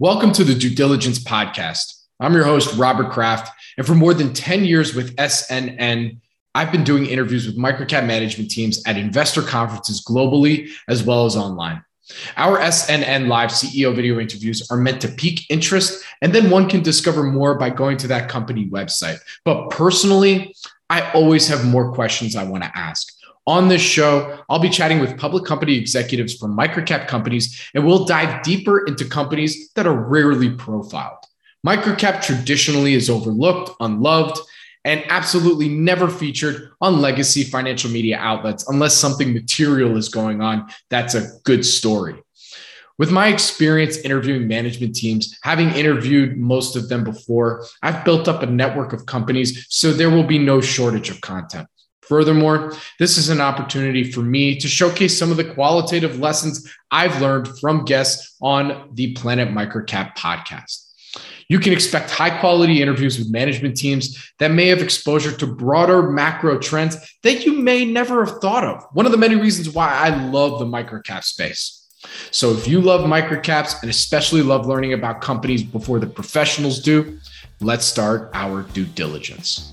Welcome to the Due Diligence Podcast. I'm your host, Robert Kraft. And for more than 10 years with SNN, I've been doing interviews with microcap management teams at investor conferences globally as well as online. Our SNN Live CEO video interviews are meant to pique interest, and then one can discover more by going to that company website. But personally, I always have more questions I want to ask. On this show, I'll be chatting with public company executives from microcap companies, and we'll dive deeper into companies that are rarely profiled. Microcap traditionally is overlooked, unloved, and absolutely never featured on legacy financial media outlets unless something material is going on. That's a good story. With my experience interviewing management teams, having interviewed most of them before, I've built up a network of companies, so there will be no shortage of content. Furthermore, this is an opportunity for me to showcase some of the qualitative lessons I've learned from guests on the Planet Microcap podcast. You can expect high quality interviews with management teams that may have exposure to broader macro trends that you may never have thought of. One of the many reasons why I love the microcap space. So, if you love microcaps and especially love learning about companies before the professionals do, let's start our due diligence.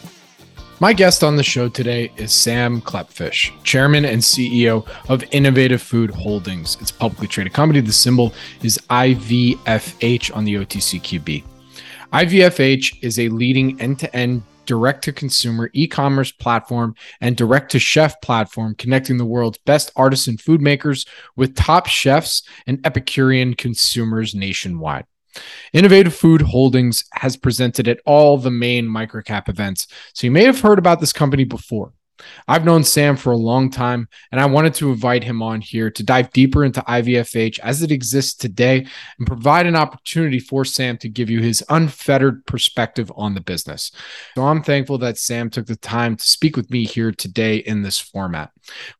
My guest on the show today is Sam Klepfish, Chairman and CEO of Innovative Food Holdings. It's a publicly traded company. The symbol is IVFH on the OTCQB. IVFH is a leading end to end direct to consumer e commerce platform and direct to chef platform connecting the world's best artisan food makers with top chefs and Epicurean consumers nationwide. Innovative Food Holdings has presented at all the main microcap events, so you may have heard about this company before. I've known Sam for a long time, and I wanted to invite him on here to dive deeper into IVFH as it exists today and provide an opportunity for Sam to give you his unfettered perspective on the business. So I'm thankful that Sam took the time to speak with me here today in this format.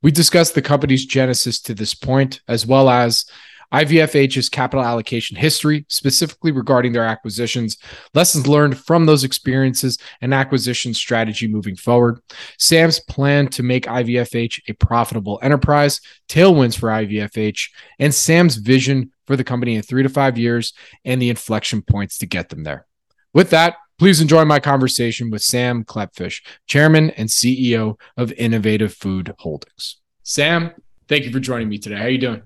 We discussed the company's genesis to this point, as well as IVFH's capital allocation history, specifically regarding their acquisitions, lessons learned from those experiences, and acquisition strategy moving forward. Sam's plan to make IVFH a profitable enterprise, tailwinds for IVFH, and Sam's vision for the company in three to five years and the inflection points to get them there. With that, please enjoy my conversation with Sam Klepfish, Chairman and CEO of Innovative Food Holdings. Sam, thank you for joining me today. How are you doing?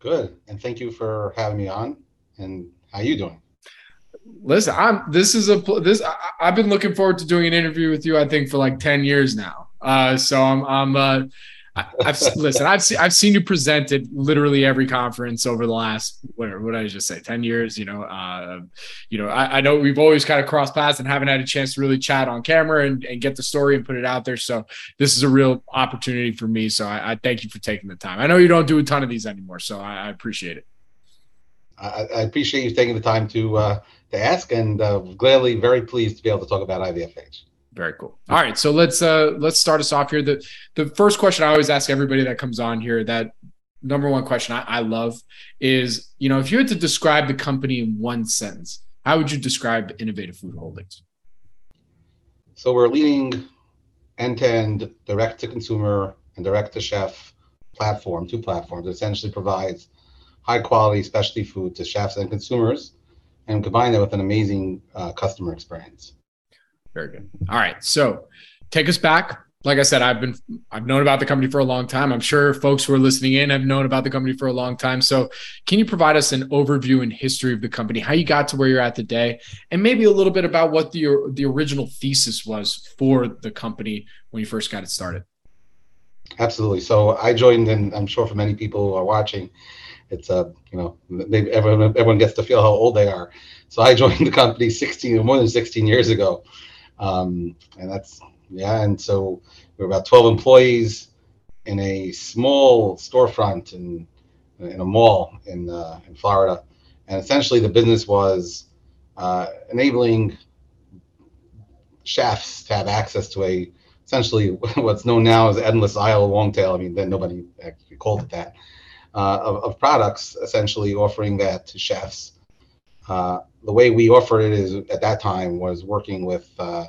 Good, and thank you for having me on. And how are you doing? Listen, I'm. This is a this. I, have been looking forward to doing an interview with you. I think for like ten years now. Uh, so I'm. I'm. Uh, I've listen. I've seen I've seen you presented literally every conference over the last whatever. What did I just say? Ten years. You know. Uh, you know. I, I, know we've always kind of crossed paths and haven't had a chance to really chat on camera and, and get the story and put it out there. So this is a real opportunity for me. So I, I thank you for taking the time. I know you don't do a ton of these anymore, so I, I appreciate it. I, I, appreciate you taking the time to uh, to ask, and uh, gladly very pleased to be able to talk about IVFH. Very cool. All right, so let's uh let's start us off here. The the first question I always ask everybody that comes on here, that number one question I, I love is, you know, if you had to describe the company in one sentence, how would you describe Innovative Food Holdings? So we're leading end-to-end direct-to-consumer and direct-to-chef platform, two platforms that essentially provides high-quality specialty food to chefs and consumers, and combine that with an amazing uh, customer experience. Very good. All right. So take us back. Like I said, I've been I've known about the company for a long time. I'm sure folks who are listening in have known about the company for a long time. So can you provide us an overview and history of the company, how you got to where you're at today, and maybe a little bit about what the the original thesis was for the company when you first got it started? Absolutely. So I joined, and I'm sure for many people who are watching, it's a you know maybe everyone everyone gets to feel how old they are. So I joined the company 16 more than 16 years ago. Um, and that's, yeah. And so we're about 12 employees in a small storefront in, in a mall in, uh, in Florida. And essentially, the business was uh, enabling chefs to have access to a essentially what's known now as endless aisle long tail. I mean, then nobody actually called it that. Uh, of, of, products, essentially offering that to chefs. Uh, the way we offered it is at that time was working with uh,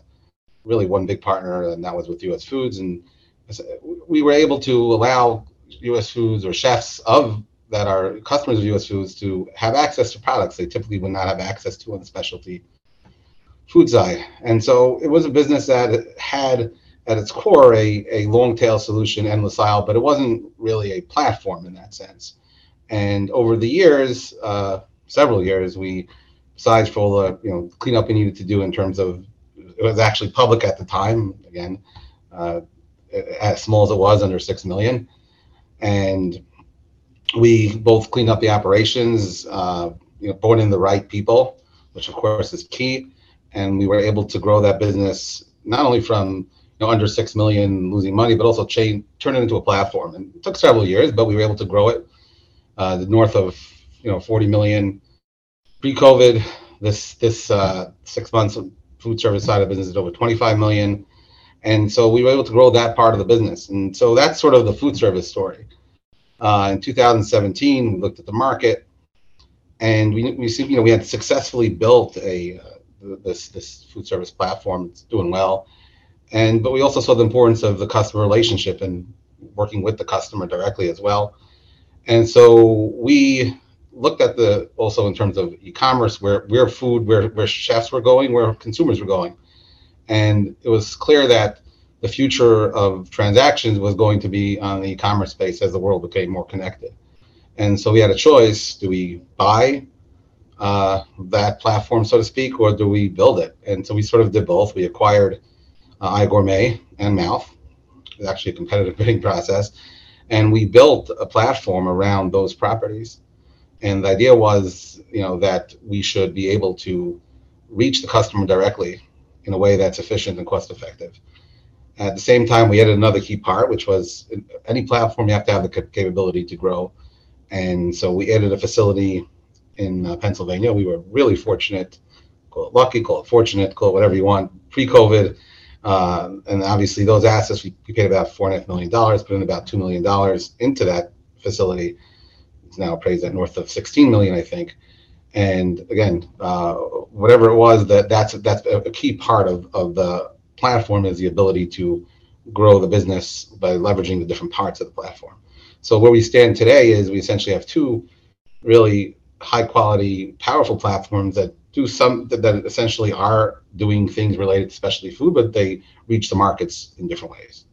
really one big partner, and that was with U.S. Foods, and we were able to allow U.S. Foods or chefs of that are customers of U.S. Foods to have access to products they typically would not have access to on the specialty food side. And so it was a business that had at its core a, a long tail solution, endless aisle, but it wasn't really a platform in that sense. And over the years, uh, several years, we, besides for all the you know cleanup we needed to do in terms of it was actually public at the time. Again, uh, as small as it was, under six million, and we both cleaned up the operations, uh, you know, brought in the right people, which of course is key, and we were able to grow that business not only from you know under six million losing money, but also chain turn it into a platform. And it took several years, but we were able to grow it uh, the north of you know 40 million pre-COVID. This this uh, six months of food service side of business is over 25 million, and so we were able to grow that part of the business. And so that's sort of the food service story. Uh, in 2017, we looked at the market, and we we see you know we had successfully built a uh, this this food service platform. It's doing well, and but we also saw the importance of the customer relationship and working with the customer directly as well. And so we looked at the also in terms of e-commerce where where food where where chefs were going where consumers were going. And it was clear that the future of transactions was going to be on the e-commerce space as the world became more connected. And so we had a choice. Do we buy uh, that platform so to speak or do we build it? And so we sort of did both. We acquired uh, igourmet and mouth it was actually a competitive bidding process. And we built a platform around those properties and the idea was, you know, that we should be able to reach the customer directly in a way that's efficient and cost effective. At the same time, we added another key part, which was any platform you have to have the capability to grow. And so we added a facility in uh, Pennsylvania. We were really fortunate, call it lucky, call it fortunate, call it whatever you want, pre COVID. Uh, and obviously, those assets, we, we paid about $4.5 million, put in about $2 million into that facility it's now appraised at north of 16 million, I think. And again, uh, whatever it was, that that's that's a key part of, of the platform is the ability to grow the business by leveraging the different parts of the platform. So where we stand today is we essentially have two really high quality, powerful platforms that do some that, that essentially are doing things related to specialty food, but they reach the markets in different ways.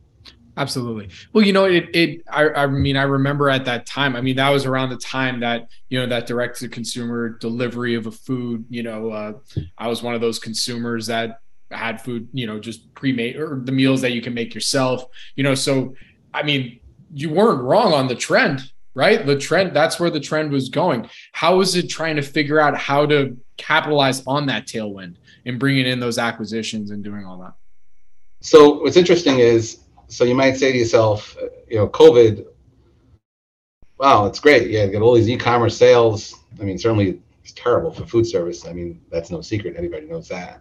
Absolutely. Well, you know, it, it, I, I mean, I remember at that time, I mean, that was around the time that, you know, that direct to consumer delivery of a food, you know, uh, I was one of those consumers that had food, you know, just pre-made or the meals that you can make yourself, you know, so, I mean, you weren't wrong on the trend, right? The trend, that's where the trend was going. How is it trying to figure out how to capitalize on that tailwind and bringing in those acquisitions and doing all that? So what's interesting is so you might say to yourself, you know, COVID, wow, it's great. Yeah, get all these e-commerce sales. I mean, certainly it's terrible for food service. I mean, that's no secret. Anybody knows that.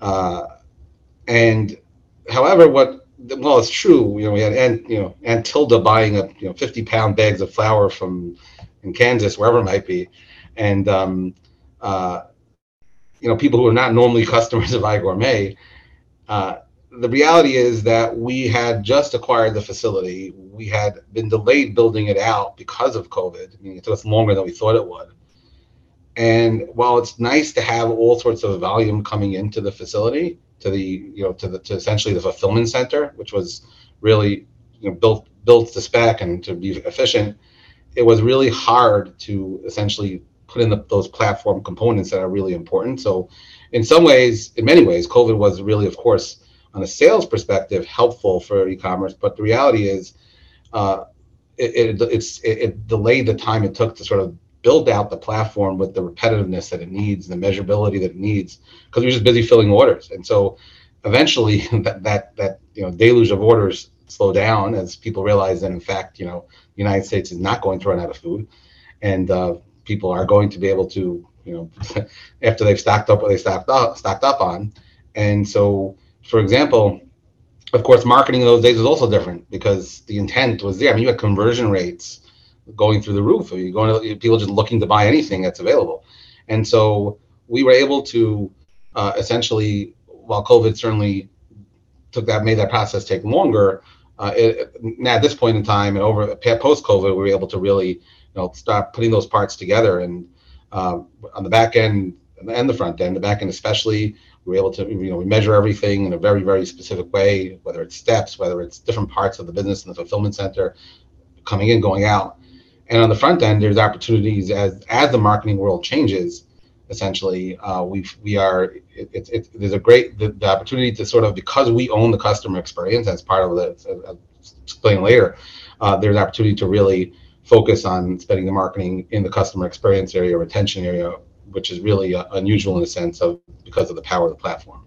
Uh, and however, what well, it's true. You know, we had you know Aunt Tilda buying up you know 50 pound bags of flour from in Kansas, wherever it might be, and um, uh, you know people who are not normally customers of iGourmet. Uh, the reality is that we had just acquired the facility. We had been delayed building it out because of COVID. I mean, it took us longer than we thought it would. And while it's nice to have all sorts of volume coming into the facility, to the you know to the to essentially the fulfillment center, which was really you know built built to spec and to be efficient, it was really hard to essentially put in the, those platform components that are really important. So, in some ways, in many ways, COVID was really, of course, on a sales perspective helpful for e-commerce, but the reality is uh, it, it, it's, it, it, delayed the time it took to sort of build out the platform with the repetitiveness that it needs, the measurability that it needs, because we are just busy filling orders. And so eventually that, that, that, you know, deluge of orders slow down as people realize that in fact, you know, the United States is not going to run out of food. And uh, people are going to be able to, you know, after they've stacked up what they stacked up, stacked up on. And so, for example, of course, marketing in those days was also different because the intent was there. I mean, you had conversion rates going through the roof. You're going to people just looking to buy anything that's available, and so we were able to uh, essentially, while COVID certainly took that made that process take longer. Uh, it, now at this point in time and over post COVID, we were able to really you know start putting those parts together and uh, on the back end and the front end, the back end especially, were able to you know we measure everything in a very very specific way, whether it's steps, whether it's different parts of the business in the fulfillment center, coming in, going out, and on the front end, there's opportunities as as the marketing world changes essentially uh, we we are it's it, it, there's a great the, the, opportunity to sort of because we own the customer experience as part of the explain later uh, there's opportunity to really focus on spending the marketing in the customer experience area retention area which is really uh, unusual in the sense of because of the power of the platform.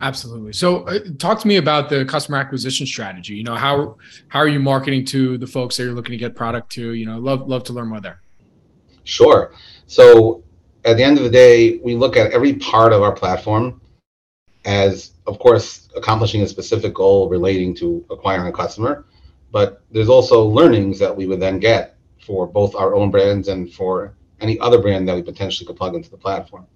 Absolutely. So uh, talk to me about the customer acquisition strategy. You know how how are you marketing to the folks that you're looking to get product to? You know love love to learn more there. Sure. So at the end of the day, we look at every part of our platform as, of course, accomplishing a specific goal relating to acquiring a customer. But there's also learnings that we would then get for both our own brands and for any other brand that we potentially could plug into the platform.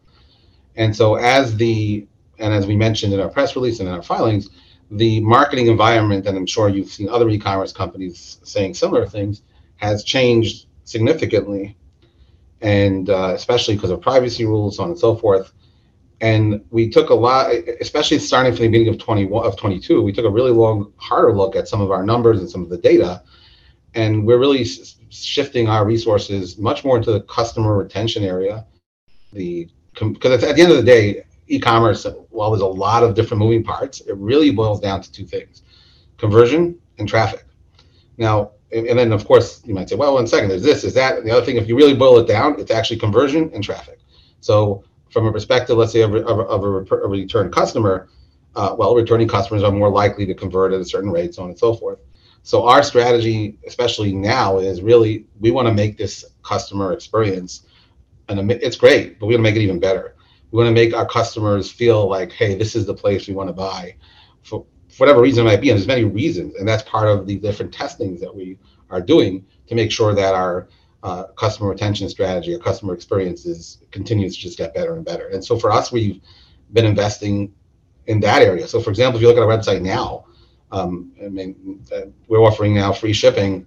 And so, as the and as we mentioned in our press release and in our filings, the marketing environment, and I'm sure you've seen other e-commerce companies saying similar things, has changed significantly and uh, especially because of privacy rules, so on and so forth. And we took a lot, especially starting from the beginning of 21 of 22, we took a really long, harder look at some of our numbers and some of the data, and we're really shifting our resources much more into the customer retention area. The because at the end of the day, e-commerce, while there's a lot of different moving parts, it really boils down to two things: conversion and traffic. Now, and then of course you might say, well, one second, there's this, is that. And the other thing, if you really boil it down, it's actually conversion and traffic. So from a perspective, let's say of a, of a, a return customer, uh, well, returning customers are more likely to convert at a certain rate, so on and so forth. So our strategy, especially now, is really we want to make this customer experience, and it's great, but we want to make it even better. We want to make our customers feel like, hey, this is the place we want to buy. For, for whatever reason it might be, and there's many reasons, and that's part of the different testings that we are doing to make sure that our uh, customer retention strategy, our customer experiences continues to just get better and better. And so for us, we've been investing in that area. So for example, if you look at our website now, um, I mean, uh, we're offering now free shipping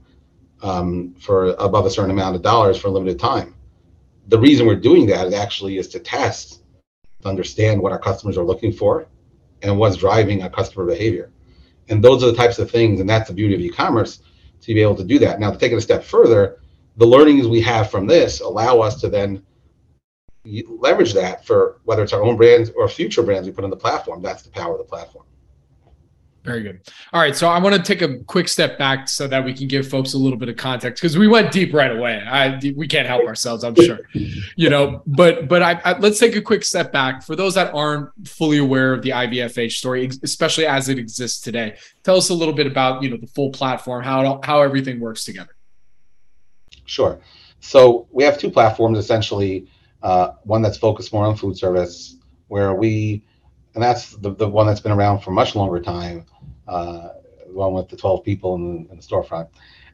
um, for above a certain amount of dollars for a limited time. The reason we're doing that actually is to test, to understand what our customers are looking for, and what's driving our customer behavior. And those are the types of things, and that's the beauty of e-commerce to be able to do that. Now, to take it a step further, the learnings we have from this allow us to then leverage that for whether it's our own brands or future brands we put on the platform. That's the power of the platform. Very good. All right, so I want to take a quick step back so that we can give folks a little bit of context because we went deep right away. I, we can't help ourselves, I'm sure, you know. But but I, I, let's take a quick step back for those that aren't fully aware of the IVFH story, especially as it exists today. Tell us a little bit about you know the full platform, how how everything works together. Sure. So we have two platforms essentially. Uh, one that's focused more on food service, where we, and that's the, the one that's been around for much longer time uh, one with the 12 people in, in the storefront,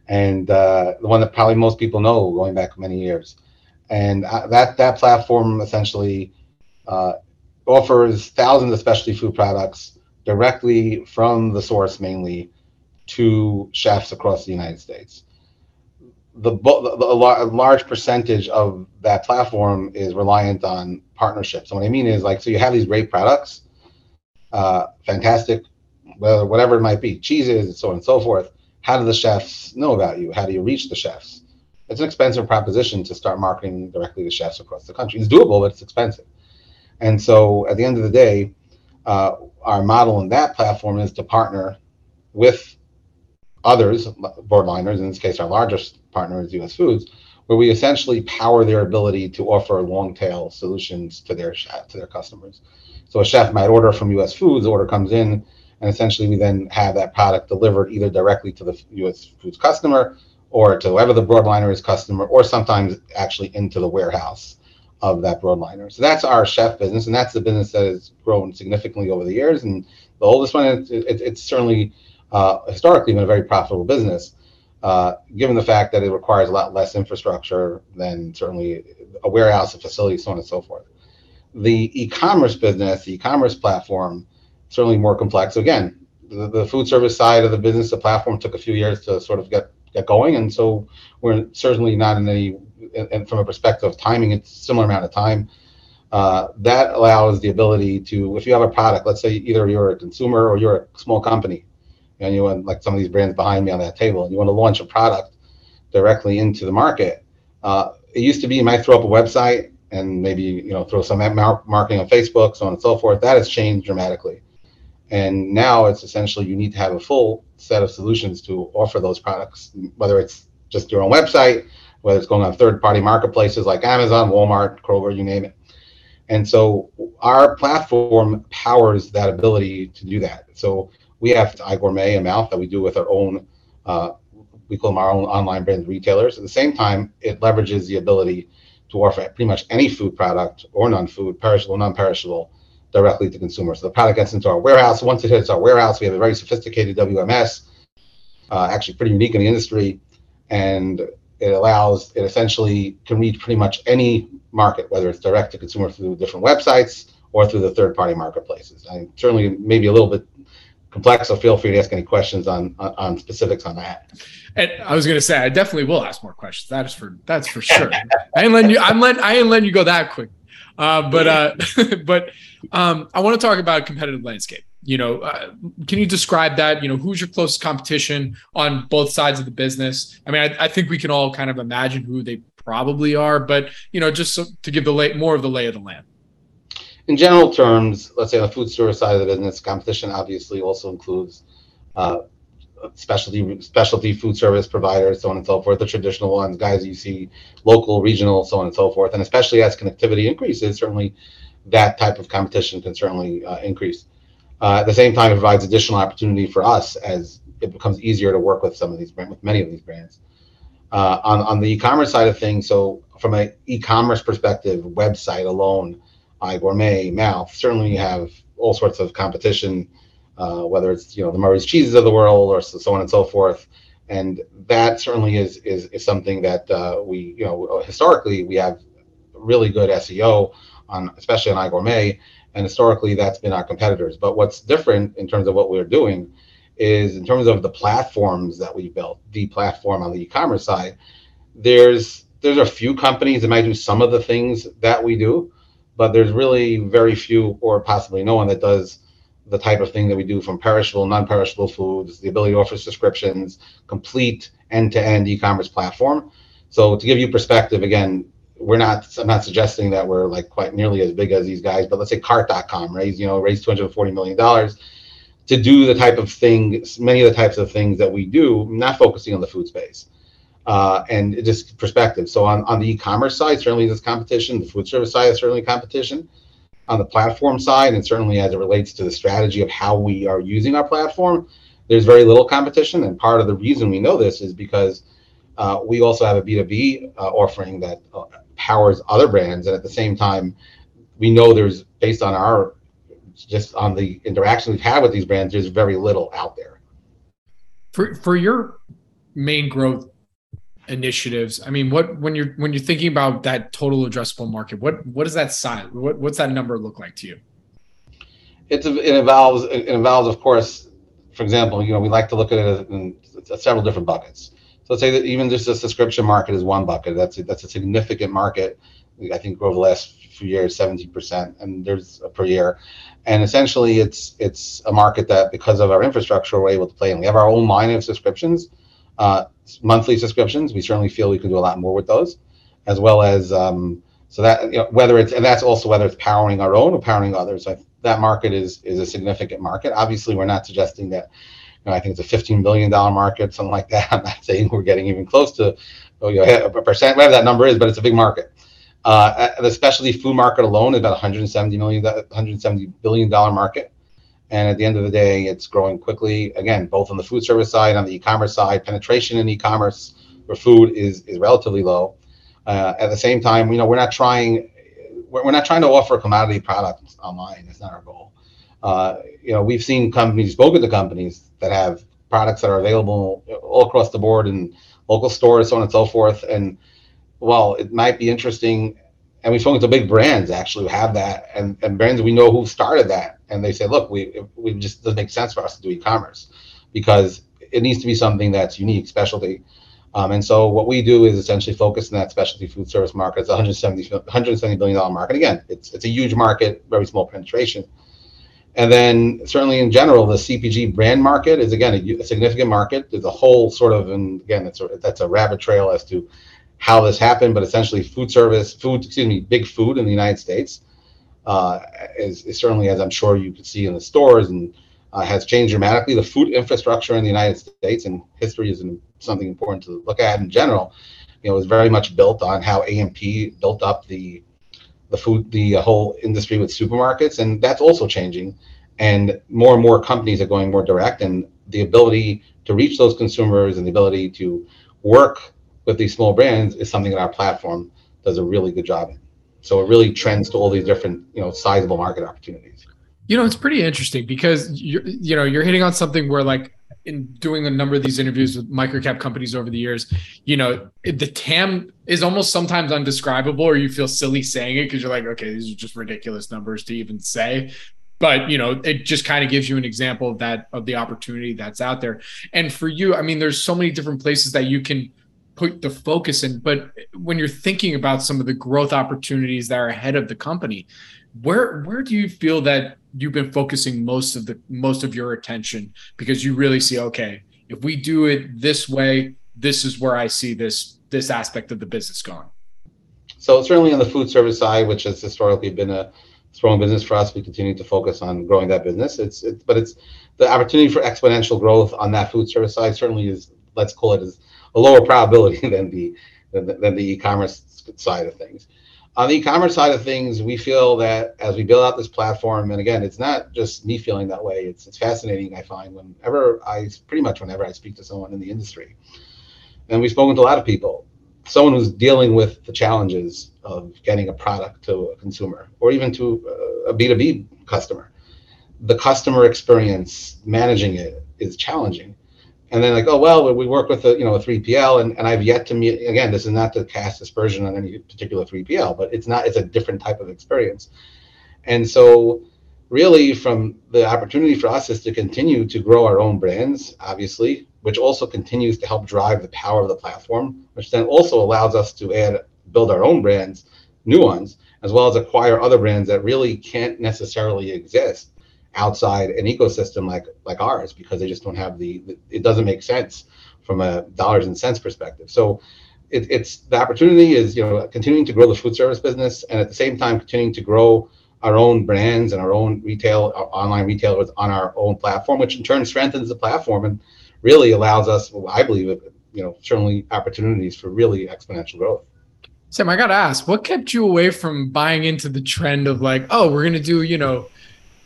and uh, the one that probably most people know going back many years. And uh, that that platform essentially uh, offers thousands of specialty food products directly from the source, mainly to chefs across the United States. The, the, the, a large percentage of that platform is reliant on partnerships. And what I mean is like, so you have these great products, uh, fantastic whatever it might be, cheeses and so on and so forth. How do the chefs know about you? How do you reach the chefs? It's an expensive proposition to start marketing directly to chefs across the country. It's doable, but it's expensive. And so at the end of the day, uh, our model in that platform is to partner with others, broadliners, in this case, our largest partner is US Foods, where we essentially power their ability to offer long tail solutions to their to their customers. So a chef might order from US Foods, the order comes in, and essentially we then have that product delivered either directly to the U.S. Foods customer or to whoever the broadliner is customer, or sometimes actually into the warehouse of that broadliner. So that's our chef business, and that's the business that has grown significantly over the years. And the oldest one, it, it, it's certainly uh, historically been a very profitable business, uh, given the fact that it requires a lot less infrastructure than certainly a warehouse, a facility, so on and so forth. The e-commerce business, the e-commerce platform, certainly more complex. So again, the, the food service side of the business, the platform took a few years to sort of get get going, and so we're certainly not in any. And from a perspective of timing, it's a similar amount of time. Uh, that allows the ability to, if you have a product, let's say either you're a consumer or you're a small company, and you want like some of these brands behind me on that table, and you want to launch a product directly into the market. Uh, it used to be you might throw up a website and maybe you know throw some marketing on Facebook, so on and so forth. That has changed dramatically, and now it's essentially you need to have a full set of solutions to offer those products, whether it's just your own website, whether it's going on third-party marketplaces like Amazon, Walmart, Kroger, you name it. And so our platform powers that ability to do that. So we have iGourmet and Mouth that we do with our own, uh, we call them our own online brand retailers. At the same time, it leverages the ability to offer pretty much any food product or non-food, perishable, non-perishable, directly to consumers. So the product gets into our warehouse. Once it hits our warehouse, we have a very sophisticated WMS, uh, actually pretty unique in the industry, and it allows it essentially can reach pretty much any market, whether it's direct to consumer through different websites or through the third-party marketplaces. I certainly maybe a little bit complex, so feel free to ask any questions on on, on specifics on that. And I was going to say, I definitely will ask more questions. That is for that's for sure. I ain't letting you. I'm letting. I ain't letting you go that quick. Uh, but uh, but um, I want to talk about competitive landscape. You know, uh, can you describe that? You know, who's your closest competition on both sides of the business? I mean, I, I think we can all kind of imagine who they probably are, but you know, just so, to give the lay, more of the lay of the land. In general terms, let's say on the food store side of the business, competition obviously also includes uh, specialty specialty food service providers, so on and so forth, the traditional ones, guys you see local, regional, so on and so forth. And especially as connectivity increases, certainly that type of competition can certainly uh, increase. Uh, at the same time, it provides additional opportunity for us as it becomes easier to work with some of these with many of these brands. Uh, on on the e-commerce side of things, so from an e-commerce perspective, website alone, iGourmet, Mouth, certainly you have all sorts of competition uh, whether it's you know the Murray's cheeses of the world or so, so on and so forth. And that certainly is is, is something that uh, we you know historically we have really good SEO on especially on iGourmet, and historically that's been our competitors. But what's different in terms of what we're doing is in terms of the platforms that we built, the platform on the e-commerce side. There's there's a few companies that might do some of the things that we do, but there's really very few or possibly no one that does the type of thing that we do from perishable, non-perishable foods, the ability to offer subscriptions, complete end-to-end e-commerce platform. So to give you perspective, again, we're not I'm not suggesting that we're like quite nearly as big as these guys, but let's say cart.com raised, you know, raised 240 million dollars to do the type of thing, many of the types of things that we do, not focusing on the food space. Uh, and just perspective. So on, on the e-commerce side, certainly there's competition. The food service side is certainly competition on the platform side, and certainly as it relates to the strategy of how we are using our platform, there's very little competition. And part of the reason we know this is because uh, we also have a B2B uh, offering that uh, powers other brands. And at the same time, we know there's, based on our, just on the interaction we've had with these brands, there's very little out there. For, for your main growth initiatives. I mean what when you're when you're thinking about that total addressable market what what does that size? What, what's that number look like to you? It's it involves it involves of course for example you know we like to look at it in several different buckets. So let's say that even just the subscription market is one bucket. That's a, that's a significant market. I think over the last few years 17% and there's a per year. And essentially it's it's a market that because of our infrastructure we're able to play in we have our own line of subscriptions uh, monthly subscriptions. We certainly feel we can do a lot more with those, as well as um, so that you know, whether it's and that's also whether it's powering our own or powering others. So that market is is a significant market. Obviously, we're not suggesting that. You know, I think it's a fifteen billion dollar market, something like that. I'm not saying we're getting even close to you know, a percent, whatever that number is, but it's a big market. Uh, the specialty food market alone is about 170 million, 170 billion dollar market. And at the end of the day, it's growing quickly. Again, both on the food service side, on the e-commerce side, penetration in e-commerce for food is is relatively low. Uh, at the same time, you know, we're not trying we're, we're not trying to offer commodity products online. It's not our goal. Uh, you know, we've seen companies, spoken to companies that have products that are available all across the board in local stores, so on and so forth. And well, it might be interesting. And we've spoken to big brands actually who have that, and, and brands we know who started that, and they say, look, we we just doesn't make sense for us to do e-commerce because it needs to be something that's unique, specialty. Um, and so what we do is essentially focus on that specialty food service market. It's a 170, 170 billion dollar market. Again, it's it's a huge market, very small penetration. And then certainly in general, the CPG brand market is again a, a significant market. There's a whole sort of, and again, that's a, that's a rabbit trail as to how this happened, but essentially food service, food, excuse me, big food in the United States uh, is, is, certainly, as I'm sure you can see in the stores, and uh, has changed dramatically. The food infrastructure in the United States, and history is something important to look at in general, you know, is very much built on how A&P built up the the food, the uh, whole industry with supermarkets, and that's also changing. And more and more companies are going more direct, and the ability to reach those consumers and the ability to work with these small brands is something that our platform does a really good job in. So it really trends to all these different, you know, sizable market opportunities. You know, it's pretty interesting because you're, you know, you're hitting on something where like in doing a number of these interviews with microcap companies over the years, you know, the TAM is almost sometimes undescribable, or you feel silly saying it because you're like, okay, these are just ridiculous numbers to even say. But you know, it just kind of gives you an example of that of the opportunity that's out there. And for you, I mean, there's so many different places that you can put the focus in. But when you're thinking about some of the growth opportunities that are ahead of the company, where where do you feel that you've been focusing most of the most of your attention because you really see okay if we do it this way this is where i see this this aspect of the business going so certainly on the food service side which has historically been a strong business for us we continue to focus on growing that business it's, it's but it's the opportunity for exponential growth on that food service side certainly is let's call it as a lower probability than the than the, e-commerce side of things on the e-commerce side of things, we feel that as we build out this platform, and again, it's not just me feeling that way. It's it's fascinating. I find whenever I pretty much whenever I speak to someone in the industry, and we've spoken to a lot of people, someone who's dealing with the challenges of getting a product to a consumer or even to a B two B customer, the customer experience managing it is challenging and then like, oh well, we work with a you know a 3PL, and, and I've yet to meet again. This is not to cast aspersion on any particular 3PL, but it's not. It's a different type of experience, and so really from the opportunity for us is to continue to grow our own brands, obviously, which also continues to help drive the power of the platform, which then also allows us to add build our own brands, new ones, as well as acquire other brands that really can't necessarily exist outside an ecosystem like like ours because they just don't have the, it doesn't make sense from a dollars and cents perspective. So it, it's the opportunity is you know continuing to grow the food service business and at the same time continuing to grow our own brands and our own retail our online retailers on our own platform which in turn strengthens the platform and really allows us well, i believe uh, you know certainly opportunities for really exponential growth. Sam i gotta ask what kept you away from buying into the trend of like oh we're gonna do you know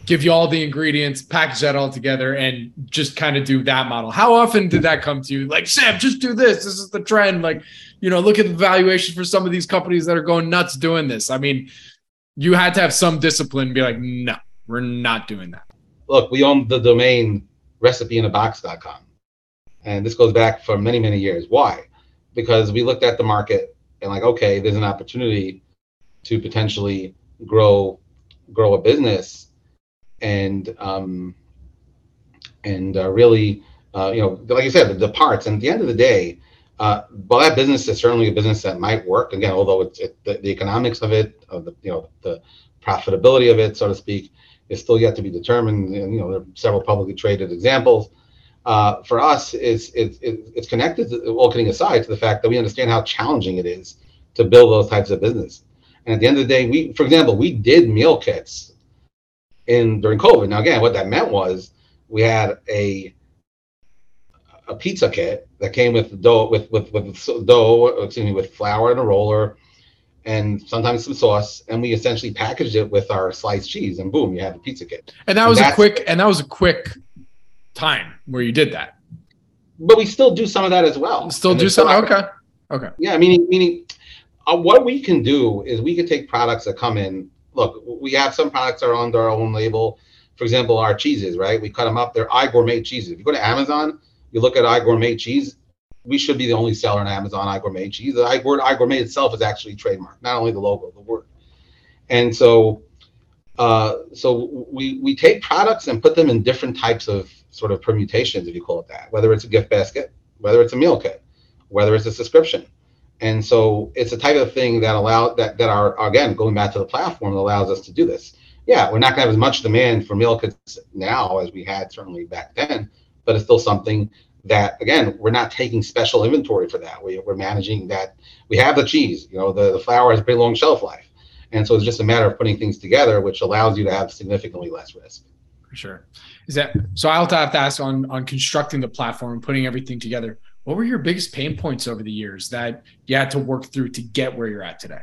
give you all the ingredients, package that all together, and just kind of do that model. How often did that come to you? Like, Sam, just do this. This is the trend. Like, you know, look at the valuation for some of these companies that are going nuts doing this. I mean, you had to have some discipline be like, no, we're not doing that. Look, we own the domain recipeinabox.com. And this goes back for many, many years. Why? Because we looked at the market and like, okay, there's an opportunity to potentially grow grow a business and um, and uh, really, uh, you know, like I said, the, parts. And at the end of the day, uh, well, that business is certainly a business that might work. Again, although it's it, the, the, economics of it, of the you know the profitability of it, so to speak, is still yet to be determined. And, you know, there are several publicly traded examples. Uh, for us, it's, it's, it's connected, to, all kidding aside, to the fact that we understand how challenging it is to build those types of business. And at the end of the day, we, for example, we did meal kits in during COVID. Now, again, what that meant was we had a a pizza kit that came with dough with with with dough, excuse me, with flour and a roller, and sometimes some sauce, and we essentially packaged it with our sliced cheese, and boom, you have a pizza kit. And that was and a quick and that was a quick time where you did that. But we still do some of that as well. Still do some. Okay. Okay. Yeah, meaning meaning uh, what we can do is we can take products that come in. Look, we have some products that are under our own label. For example, our cheeses, right? We cut them up. They're iGourmet cheeses. If you go to Amazon, you look at iGourmet cheese. We should be the only seller on Amazon iGourmet cheese. The word iGourmet itself is actually trademark, not only the logo, the word. And so, uh, so we we take products and put them in different types of sort of permutations, if you call it that. Whether it's a gift basket, whether it's a meal kit, whether it's a subscription. And so it's a type of thing that allow that that are again going back to the platform that allows us to do this. Yeah, we're not going to have as much demand for meal kits now as we had certainly back then, but it's still something that again we're not taking special inventory for that. We, we're managing that. We have the cheese, you know, the, the flour has a pretty long shelf life, and so it's just a matter of putting things together, which allows you to have significantly less risk. For sure. Is that so? I'll have to ask on on constructing the platform and putting everything together what were your biggest pain points over the years that you had to work through to get where you're at today?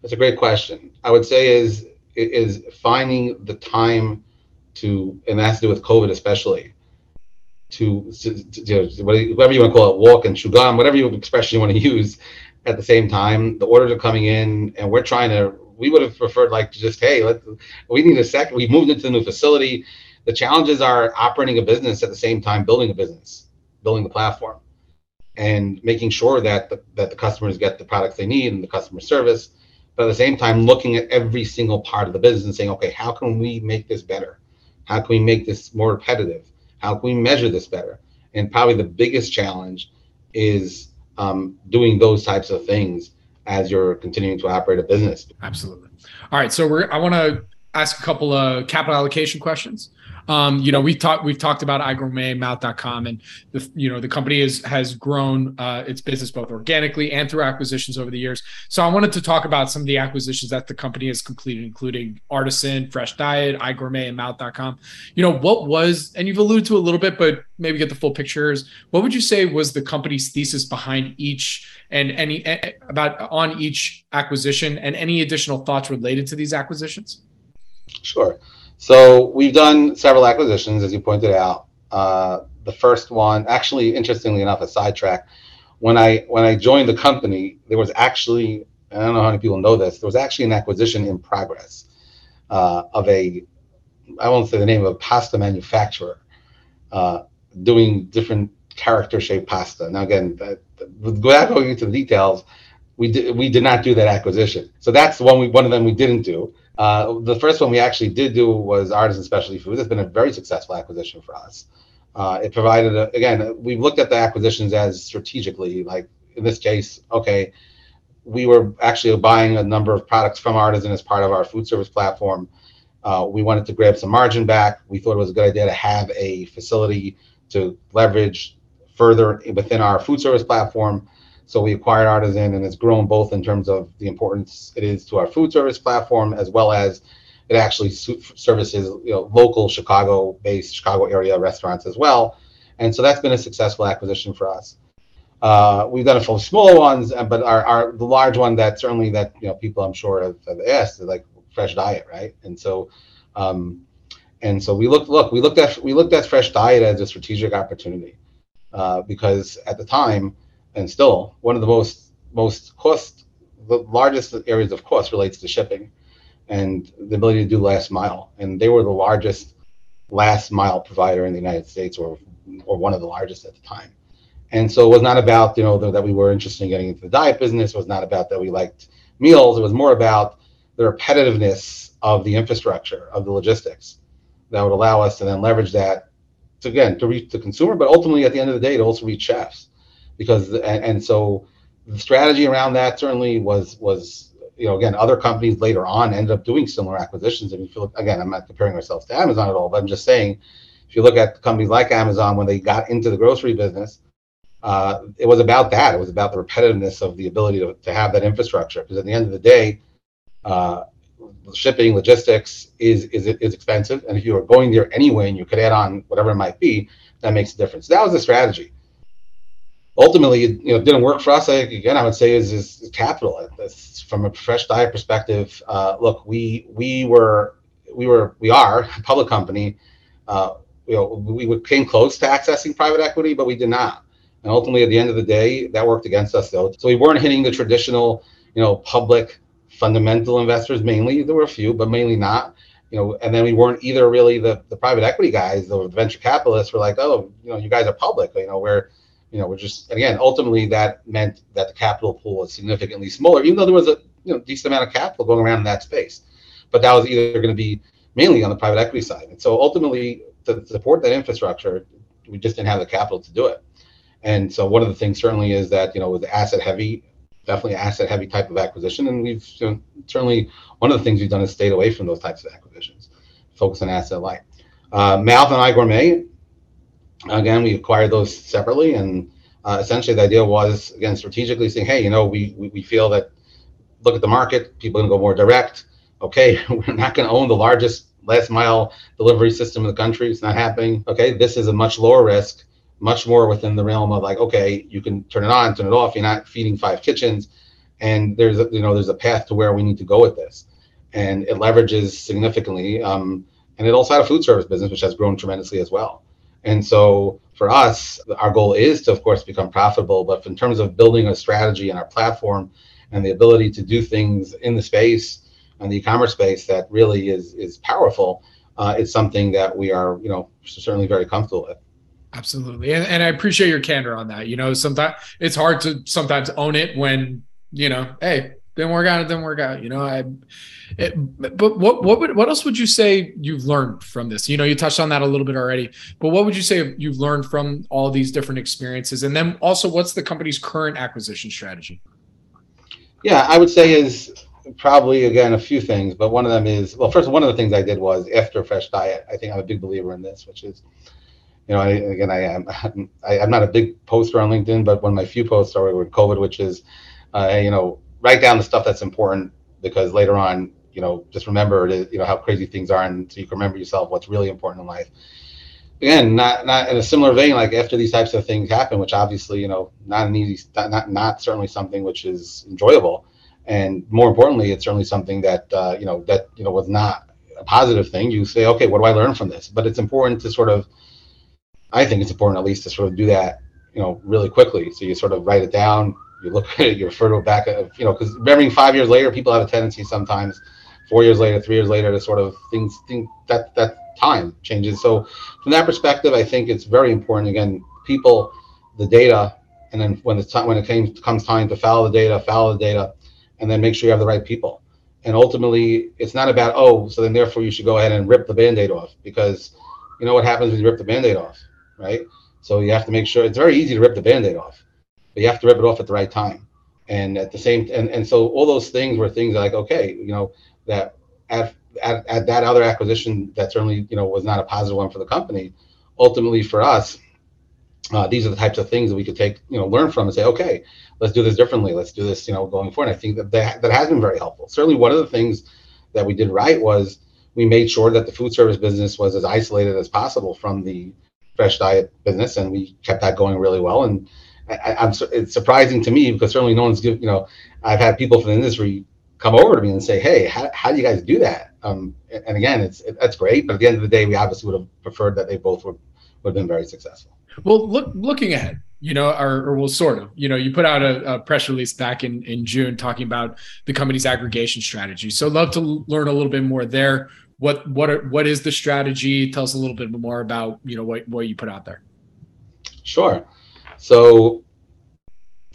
That's a great question. I would say is is finding the time to, and that has to do with COVID especially, to, to, to whatever you want to call it, walk and gum, whatever you expression you want to use. At the same time, the orders are coming in, and we're trying to. We would have preferred like just hey, let we need a second. We moved into the new facility. The challenges are operating a business at the same time building a business building the platform and making sure that the, that the customers get the products they need and the customer service but at the same time looking at every single part of the business and saying okay how can we make this better? How can we make this more repetitive? How can we measure this better? And probably the biggest challenge is um, doing those types of things as you're continuing to operate a business. Absolutely. All right so we're i want to ask a couple of capital allocation questions um, you know, we've talked we've talked about igourmetmouth.com and the you know the company is has grown uh, its business both organically and through acquisitions over the years. So I wanted to talk about some of the acquisitions that the company has completed, including Artisan, Fresh Diet, iGourmet, and Mouth.com. You know, what was and you've alluded to a little bit, but maybe get the full pictures. What would you say was the company's thesis behind each and any about on each acquisition and any additional thoughts related to these acquisitions? Sure. So we've done several acquisitions, as you pointed out. Uh, the first one, actually, interestingly enough, a sidetrack. When I when I joined the company, there was actually I don't know how many people know this. There was actually an acquisition in progress uh, of a I won't say the name of a pasta manufacturer uh, doing different character shaped pasta. Now again, that, without going into the details, we did we did not do that acquisition. So that's one we one of them we didn't do. Uh, the first one we actually did do was Artisan Specialty Foods. It's been a very successful acquisition for us. Uh, it provided, a, again, we've looked at the acquisitions as strategically, like in this case, okay, we were actually buying a number of products from Artisan as part of our food service platform. Uh, we wanted to grab some margin back. We thought it was a good idea to have a facility to leverage further within our food service platform. So we acquired Artisan, and it's grown both in terms of the importance it is to our food service platform, as well as it actually services you know local Chicago-based Chicago area restaurants as well. And so that's been a successful acquisition for us. Uh, we've done a few smaller ones, uh, but our, our the large one that certainly that you know people I'm sure have, have asked is like Fresh Diet, right? And so, um, and so we looked look we looked at we looked at Fresh Diet as a strategic opportunity uh, because at the time and still one of the most most cost the largest areas of cost relates to shipping and the ability to do last mile. And they were the largest last mile provider in the united states or or one of the largest at the time. And so it was not about you know the, that we were interested in getting into the diet business. It was not about that we liked meals. It was more about the repetitiveness of the infrastructure of the logistics that would allow us to then leverage that to again to reach the consumer but ultimately at the end of the day to also reach chefs because and, and so the strategy around that certainly was was you know again other companies later on ended up doing similar acquisitions. And if you look again i'm not comparing ourselves to amazon at all but i'm just saying if you look at companies like amazon when they got into the grocery business uh, it was about that. It was about the repetitiveness of the ability to, to have that infrastructure. Because at the end of the day uh, shipping logistics is, is is expensive. And if you are going there anyway and you could add on whatever it might be that makes a difference. That was the strategy ultimately, you know, didn't work for us. I, again, I would say is, is capital. from a fresh diet perspective, uh, look, we we were we were we are a public company. Uh, you know, we came close to accessing private equity, but we did not. And ultimately, at the end of the day, that worked against us though. So we weren't hitting the traditional, you know, public fundamental investors mainly. There were a few, but mainly not. You know, and then we weren't either really the, the private equity guys, the venture capitalists were like, oh, you know, you guys are public. You know, we're you know, we're just again ultimately that meant that the capital pool was significantly smaller, even though there was a you know decent amount of capital going around in that space. But that was either going to be mainly on the private equity side. And so ultimately, to support that infrastructure, we just didn't have the capital to do it. And so one of the things certainly is that you know with asset heavy, definitely asset heavy type of acquisition, and we've you know, certainly one of the things we've done is stayed away from those types of acquisitions, focus on asset light. Uh, Mouth and iGourmet, again, we acquired those separately, and uh, essentially the idea was again strategically saying, hey, you know, we we, we feel that look at the market, people are going to go more direct. Okay, we're not going to own the largest last mile delivery system in the country. It's not happening. Okay, this is a much lower risk, much more within the realm of like, okay, you can turn it on, turn it off. You're not feeding five kitchens, and there's a, you know there's a path to where we need to go with this, and it leverages significantly. Um, and it also had a food service business which has grown tremendously as well. And so for us, our goal is to, of course, become profitable. But in terms of building a strategy and our platform and the ability to do things in the space and the e-commerce space that really is is powerful, uh, it's something that we are, you know, certainly very comfortable with. Absolutely, and, and I appreciate your candor on that. You know, sometimes it's hard to sometimes own it when you know, hey, didn't work out, it didn't work out. You know, I. It, but what what would, what else would you say you've learned from this? You know, you touched on that a little bit already. But what would you say you've learned from all these different experiences? And then also, what's the company's current acquisition strategy? Yeah, I would say is probably again a few things, but one of them is well, first one of the things I did was after Fresh Diet. I think I'm a big believer in this, which is you know, I, again, I am I, am not a big poster on LinkedIn, but one of my few posts are with COVID, which is, uh, you know, write down the stuff that's important because later on, you know, just remember to, you know how crazy things are, and so you can remember yourself what's really important in life. Again, not not in a similar vein, like after these types of things happen, which obviously, you know, not an easy, not not certainly something which is enjoyable, and more importantly, it's certainly something that uh, you know that you know was not a positive thing. You say, okay, what do I learn from this? But it's important to sort of, I think it's important at least to sort of do that, you know, really quickly. So you sort of write it down, you look at it, you refer to it back, you know, because remembering five years later, people have a tendency sometimes, four years later, three years later, to sort of things think that that time changes. So from that perspective, I think it's very important. Again, people, the data, and then when the time when it came, comes time to follow the data, follow the data, and then make sure you have the right people. And ultimately, it's not about oh, so then therefore you should go ahead and rip the band-aid off because you know what happens when you rip the band-aid off, right? So you have to make sure it's very easy to rip the band-aid off but you have to rip it off at the right time. And at the same, and, and so all those things were things like, okay, you know, that at, at, at that other acquisition that certainly, you know, was not a positive one for the company. Ultimately for us, uh, these are the types of things that we could take, you know, learn from and say, okay, let's do this differently. Let's do this, you know, going forward. And I think that that, that has been very helpful. Certainly one of the things that we did right was we made sure that the food service business was as isolated as possible from the fresh diet business. And we kept that going really well. And I, am it's surprising to me because certainly no one's give you know I've had people from the industry come over to me and say, hey, how, how do you guys do that? Um, and again, it's it, that's great, but at the end of the day, we obviously would have preferred that they both would would have been very successful. Well, look looking ahead, you know, or, or well, sort of, you know, you put out a, a, press release back in in June talking about the company's aggregation strategy. So, love to learn a little bit more there. What what are, what is the strategy? Tell us a little bit more about you know what what you put out there. Sure. So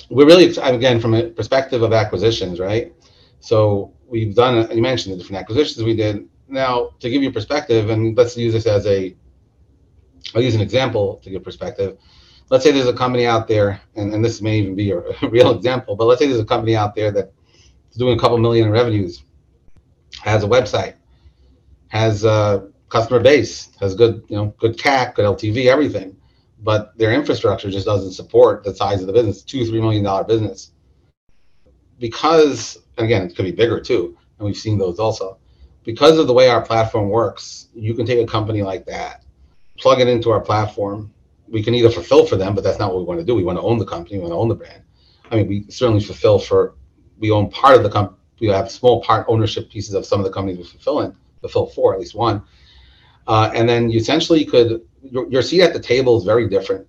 we're really again from a perspective of acquisitions, right? So we've done. You mentioned the different acquisitions we did. Now, to give you perspective, and let's use this as a. I'll use an example to give perspective. Let's say there's a company out there, and, and this may even be a, a real example, but let's say there's a company out there that's doing a couple million in revenues, has a website, has a customer base, has good, you know, good CAC, good LTV, everything but their infrastructure just doesn't support the size of the business, two, three million dollar business. Because and again, it could be bigger too, and we've seen those also. Because of the way our platform works, you can take a company like that, plug it into our platform. We can either fulfill for them, but that's not what we want to do. We want to own the company, we want to own the brand. I mean, we certainly fulfill for we own part of the company. We have small part ownership pieces of some of the companies we fulfill in, fulfill for at least one. Uh, and then you essentially could your, your seat at the table is very different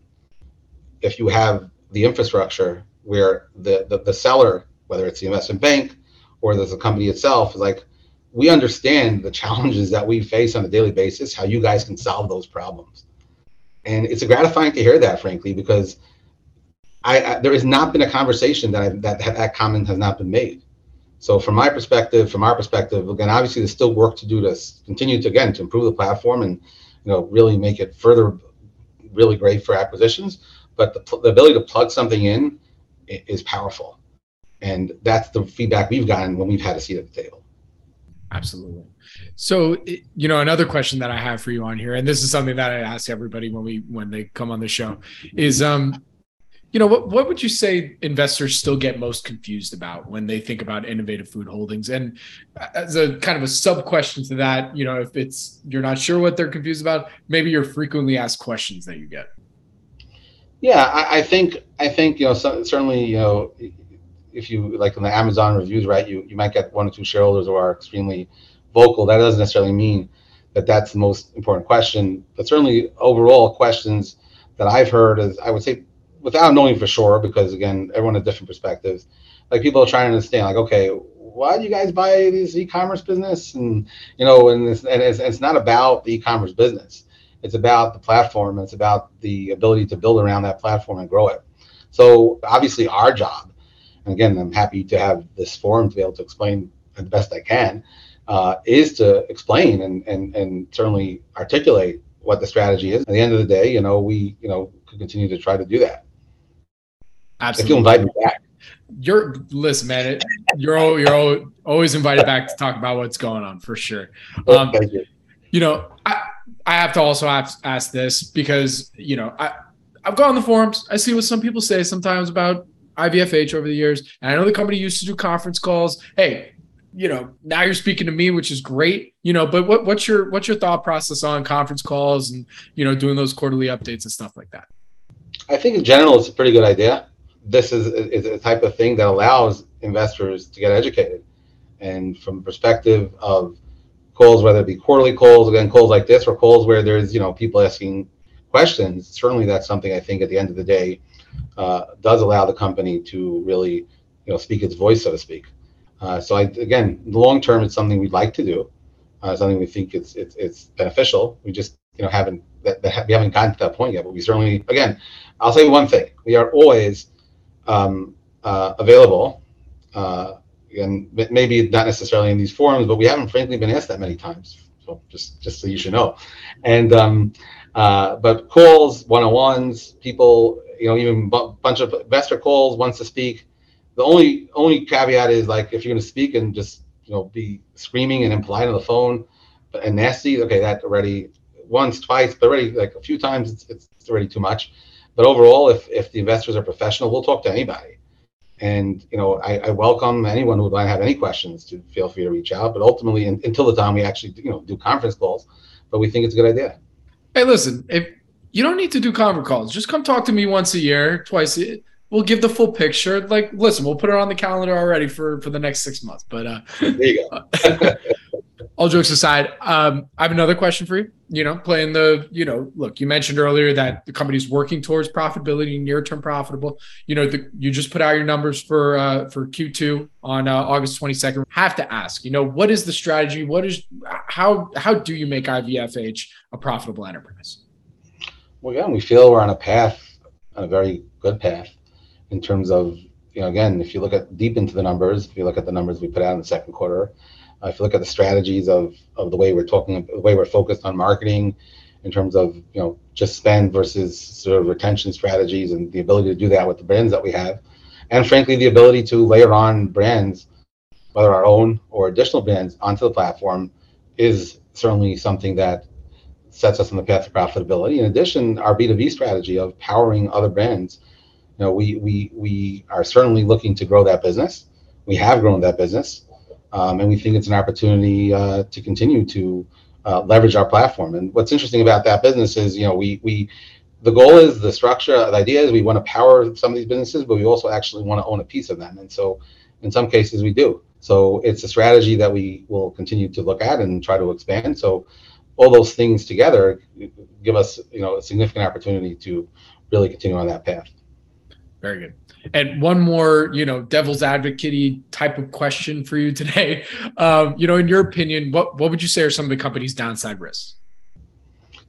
if you have the infrastructure where the, the, the seller, whether it's the investment bank or there's the company itself, is like, we understand the challenges that we face on a daily basis, how you guys can solve those problems. And it's gratifying to hear that, frankly, because I, I there has not been a conversation that I, that that comment has not been made. So from my perspective, from our perspective, again, obviously there's still work to do to continue to again to improve the platform and you know really make it further really great for acquisitions. But the, the ability to plug something in is powerful, and that's the feedback we've gotten when we've had a seat at the table. Absolutely. So, you know, another question that I have for you on here, and this is something that I ask everybody when we when they come on the show, is um, you know, what what would you say investors still get most confused about when they think about innovative food holdings? And as a kind of a sub question to that, you know, if it's you're not sure what they're confused about, maybe your frequently asked questions that you get. Yeah, I, I think I think you know so, certainly you know if you like in the Amazon reviews, right, you, you might get one or two shareholders who are extremely vocal. That doesn't necessarily mean that that's the most important question, but certainly overall questions that I've heard is I would say without knowing for sure, because again, everyone has different perspectives. Like people are trying to understand, like, okay, why do you guys buy this e-commerce business? And you know, and it's, and it's, it's not about the e-commerce business. It's about the platform. It's about the ability to build around that platform and grow it. So obviously, our job and again, I'm happy to have this forum to be able to explain the best I can, uh, is to explain and, and, and certainly articulate what the strategy is. At the end of the day, you know, we, you know, could continue to try to do that. Absolutely. You invite me back. You're listen, man. It, you're you're always invited back to talk about what's going on for sure. Um, Thank you. You know, I I have to also ask, ask this because you know I I've gone on the forums. I see what some people say sometimes about IVFH over the years. And I know the company used to do conference calls. Hey, you know, now you're speaking to me, which is great, you know, but what, what's your, what's your thought process on conference calls and, you know, doing those quarterly updates and stuff like that? I think in general, it's a pretty good idea. This is, is a type of thing that allows investors to get educated. And from perspective of calls, whether it be quarterly calls, again, calls like this or calls where there's, you know, people asking questions, certainly that's something I think at the end of the day uh, does allow the company to really, you know, speak its voice, so to speak. Uh, so I, again, long term, it's something we'd like to do. Uh, something we think it's it's it's beneficial. We just you know haven't that, that we haven't gotten to that point yet. But we certainly, again, I'll say one thing: we are always um, uh, available. Uh, and maybe not necessarily in these forums, but we haven't frankly been asked that many times. So just just so you should know. And um, uh, but calls, one on ones, people you know, even a bunch of investor calls wants to speak. The only only caveat is like if you're going to speak and just you know be screaming and impolite on the phone and nasty. Okay, that already once, twice, but already like a few times it's, it's already too much. But overall, if if the investors are professional, we'll talk to anybody. And you know, I, I welcome anyone who might have any questions to feel free to reach out. But ultimately, in, until the time we actually you know do conference calls, but we think it's a good idea. Hey, listen, if you don't need to do conference calls. Just come talk to me once a year, twice. A, we'll give the full picture. Like, listen, we'll put it on the calendar already for for the next six months. But uh, there you go. all jokes aside, um, I have another question for you. You know, playing the, you know, look, you mentioned earlier that the company's working towards profitability, near term profitable. You know, the, you just put out your numbers for uh, for Q2 on uh, August 22nd. Have to ask, you know, what is the strategy? What is how how do you make IVFH a profitable enterprise? Well, again, we feel we're on a path, on a very good path, in terms of you know, again, if you look at deep into the numbers, if you look at the numbers we put out in the second quarter, uh, if you look at the strategies of of the way we're talking, the way we're focused on marketing, in terms of you know just spend versus sort of retention strategies and the ability to do that with the brands that we have, and frankly, the ability to layer on brands, whether our own or additional brands, onto the platform, is certainly something that sets us on the path to profitability. In addition, our B2B strategy of powering other brands, you know, we we we are certainly looking to grow that business. We have grown that business, um, and we think it's an opportunity uh, to continue to uh, leverage our platform. And what's interesting about that business is, you know, we we the goal is the structure. The idea is we want to power some of these businesses, but we also actually want to own a piece of them. And so, in some cases, we do. So it's a strategy that we will continue to look at and try to expand. So all those things together give us, you know, a significant opportunity to really continue on that path. Very good. And one more, you know, devil's advocate type of question for you today. Um, you know, in your opinion, what what would you say are some of the company's downside risks?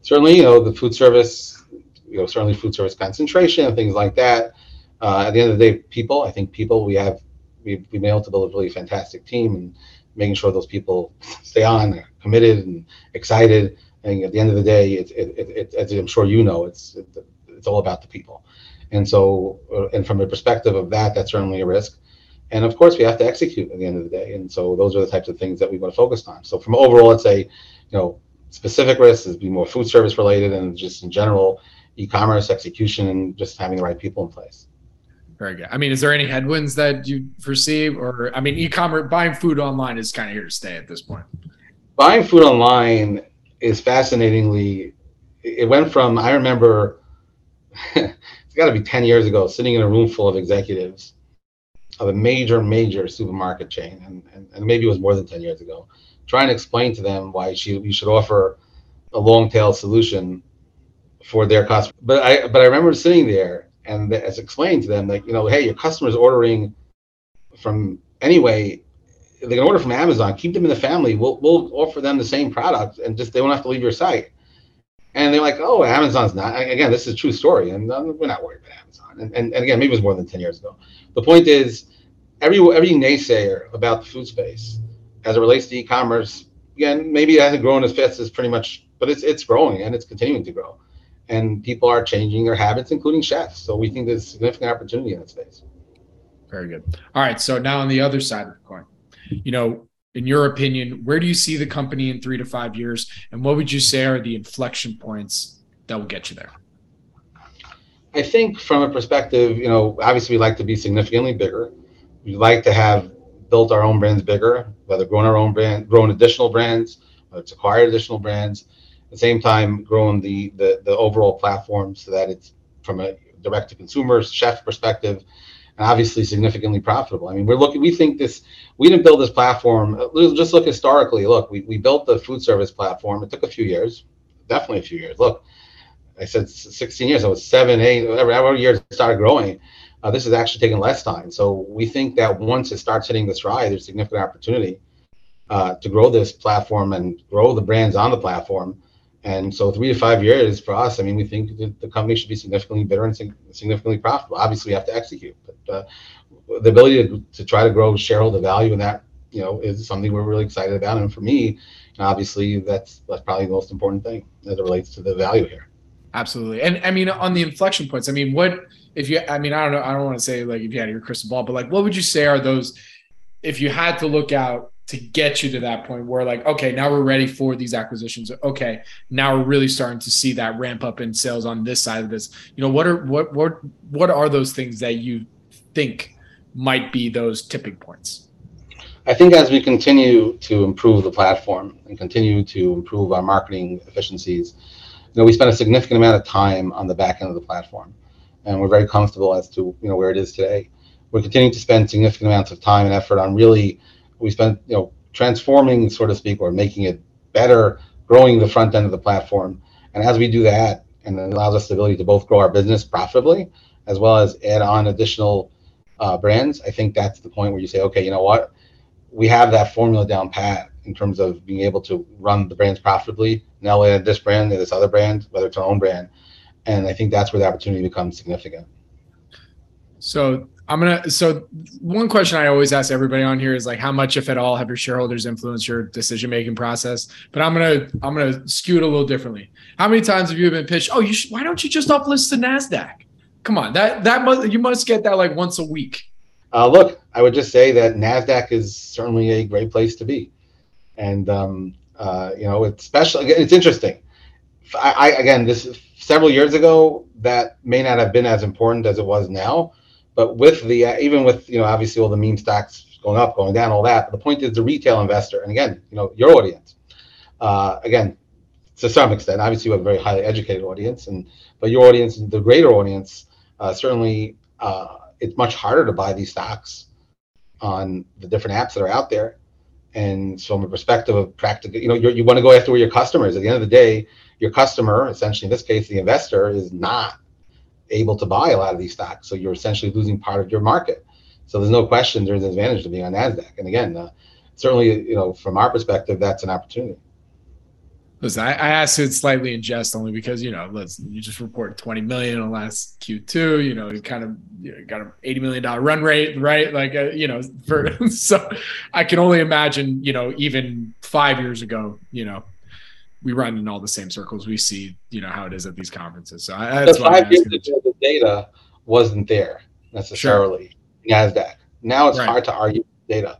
Certainly, you know, the food service, you know, certainly food service concentration and things like that. Uh, at the end of the day, people. I think people. We have we've, been able to build a really fantastic team and making sure those people stay on, committed and excited. And at the end of the day, it, it, it, as I'm sure you know, it's it's all about the people. And so, uh, and from a perspective of that, that's certainly a risk. And of course, we have to execute at the end of the day. And so, those are the types of things that we want to focus on. So, from overall, let's say, you know, specific risks is be more food service related, and just in general, e-commerce execution and just having the right people in place. Very good. I mean, is there any headwinds that you foresee, or I mean, e-commerce buying food online is kind of here to stay at this point. Buying food online is fascinatingly. It went from I remember got to be 10 years ago, sitting in a room full of executives of a major, major supermarket chain, and, and, and maybe it was more than 10 years ago, trying to explain to them why she, we should offer a long tail solution for their customers. But I, but I remember sitting there and as explained to them, like, you know, hey, your customer's ordering from anyway, they can order from Amazon, keep them in the family. We'll, we'll offer them the same product and just they won't have to leave your site and they're like, oh, Amazon's not. Again, this is a true story, and uh, we're not worried about Amazon. And, and, and again, maybe it was more than 10 years ago. The point is, every every naysayer about the food space as it relates to e-commerce, again, maybe it hasn't grown as fast as pretty much, but it's it's growing and it's continuing to grow. And people are changing their habits, including chefs. So we think there's significant opportunity in that space. Very good. All right. So now on the other side of the coin, you know, in your opinion, where do you see the company in three to five years? And what would you say are the inflection points that will get you there? I think from a perspective, you know, obviously we like to be significantly bigger. We like to have built our own brands bigger, whether growing our own brand, growing additional brands, whether it's acquired additional brands. At the same time, growing the the, the overall platform so that it's from a direct to consumer chef perspective, and obviously significantly profitable. I mean, we're looking. We think this. We didn't build this platform. Just look historically. Look, we, we built the food service platform. It took a few years, definitely a few years. Look, I said 16 years. I was seven, eight, whatever, whatever years it started growing. Uh, this is actually taking less time. So we think that once it starts hitting the stride, there's significant opportunity uh, to grow this platform and grow the brands on the platform and so three to five years for us, I mean, we think the company should be significantly better and significantly profitable. Obviously, we have to execute, but uh, the ability to, to try to grow shareholder value in that, you know, is something we're really excited about. And for me, obviously, that's that's probably the most important thing as it relates to the value here. Absolutely, and I mean, on the inflection points, I mean, what if you? I mean, I don't know. I don't want to say like if you had your crystal ball, but like, what would you say are those? If you had to look out to get you to that point where like okay now we're ready for these acquisitions. Okay now we're really starting to see that ramp up in sales on this side of this. You know what are what what what are those things that you think might be those tipping points? I think as we continue to improve the platform and continue to improve our marketing efficiencies you know we spend a significant amount of time on the back end of the platform and we're very comfortable as to you know where it is today. We're continuing to spend significant amounts of time and effort on really we spent you know transforming, so to speak, or making it better, growing the front end of the platform. And as we do that, and it allows us the ability to both grow our business profitably as well as add on additional uh, brands. I think that's the point where you say, okay, you know what, we have that formula down pat in terms of being able to run the brands profitably. Now we add this brand and this other brand, whether it's our own brand, and I think that's where the opportunity becomes significant. So I'm gonna. So one question I always ask everybody on here is like, how much, if at all, have your shareholders influenced your decision making process? But I'm gonna I'm gonna skew it a little differently. How many times have you been pitched? Oh, you should, why don't you just uplist to Nasdaq? Come on, that that must you must get that like once a week. Uh, look, I would just say that Nasdaq is certainly a great place to be, and um, uh, you know it's special. It's interesting. I, I again, this several years ago that may not have been as important as it was now but with the uh, even with you know obviously all the meme stocks going up, going down, all that. the point is the retail investor, and again, you know your audience. Uh, again, to some extent, obviously you have a very highly educated audience, and but your audience, the greater audience, uh, certainly uh, it's much harder to buy these stocks on the different apps that are out there. And so, from a perspective of practical, you know, you want to go after where your customer is. At the end of the day, your customer, essentially in this case, the investor, is not able to buy a lot of these stocks. So you're essentially losing part of your market. So there's no question there's an advantage to being on Nasdaq. And again, uh, certainly, you know, from our perspective, that's an opportunity. Listen, I, I asked it slightly in jest only because you know, let's you just reported 20 million in the last Q2. You know, you kind of you know, got an 80 million dollar run rate, right? Like, uh, you know, for so I can only imagine, you know, even five years ago, you know, we run in all the same circles. We see, you know, how it is at these conferences. So I, that's why five years ago, the data wasn't there necessarily. Sure. Nasdaq. Now it's right. hard to argue data.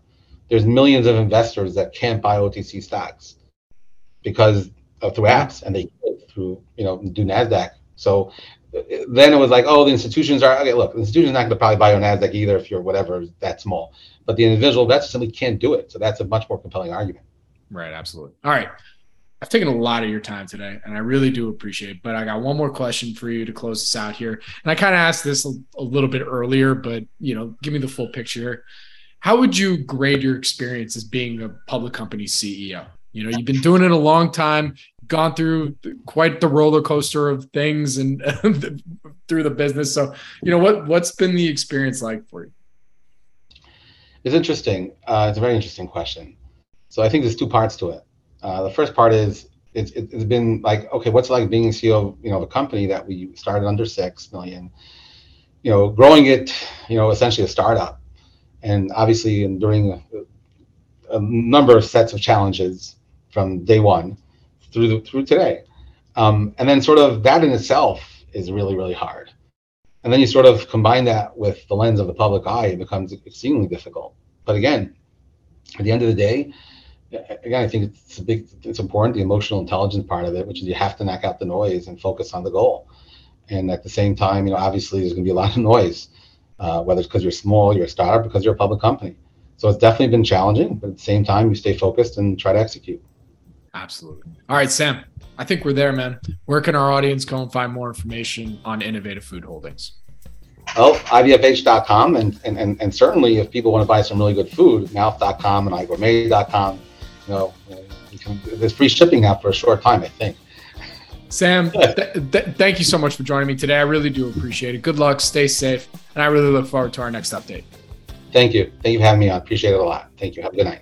There's millions of investors that can't buy OTC stocks because uh, through apps and they through you know do Nasdaq. So then it was like, oh, the institutions are okay. Look, the institution's not going to probably buy on Nasdaq either if you're whatever that small, but the individual investor simply can't do it. So that's a much more compelling argument. Right. Absolutely. All right. I've taken a lot of your time today, and I really do appreciate it. But I got one more question for you to close this out here. And I kind of asked this a, a, little bit earlier, but you know, give me the full picture. How would you grade your experience as being a public company CEO? You know, you've been doing it a long time, gone through quite the roller coaster of things and through the business. So, you know, what what's been the experience like for you? It's interesting. Uh, it's a very interesting question. So I think there's two parts to it. Uh, the first part is it's, it's been like, okay, what's it like being CEO of, you know, of a company that we started under 6 million, you know, growing it, you know, essentially a startup. And obviously, during a, a number of sets of challenges from day one through the, through today. Um, and then sort of that in itself is really, really hard. And then you sort of combine that with the lens of the public eye, it becomes extremely difficult. But again, at the end of the day, again, I think it's a big, it's important, the emotional intelligence part of it, which is you have to knock out the noise and focus on the goal. And at the same time, you know, obviously there's going to be a lot of noise, uh, whether it's because you're small, you're a startup, because you're a public company. So it's definitely been challenging, but at the same time, you stay focused and try to execute. Absolutely. All right, Sam. I think we're there, man. Where can our audience go and find more information on Innovative Food Holdings? Well, IVFH.com, and, and, and, and certainly if people want to buy some really good food, mouth.com and igourmet.com, know, uh, can, there's free shipping out for a short time, I think. Sam, th- th- thank you so much for joining me today. I really do appreciate it. Good luck, stay safe, and I really look forward to our next update. Thank you. Thank you for having me on. Appreciate it a lot. Thank you. Have a good night.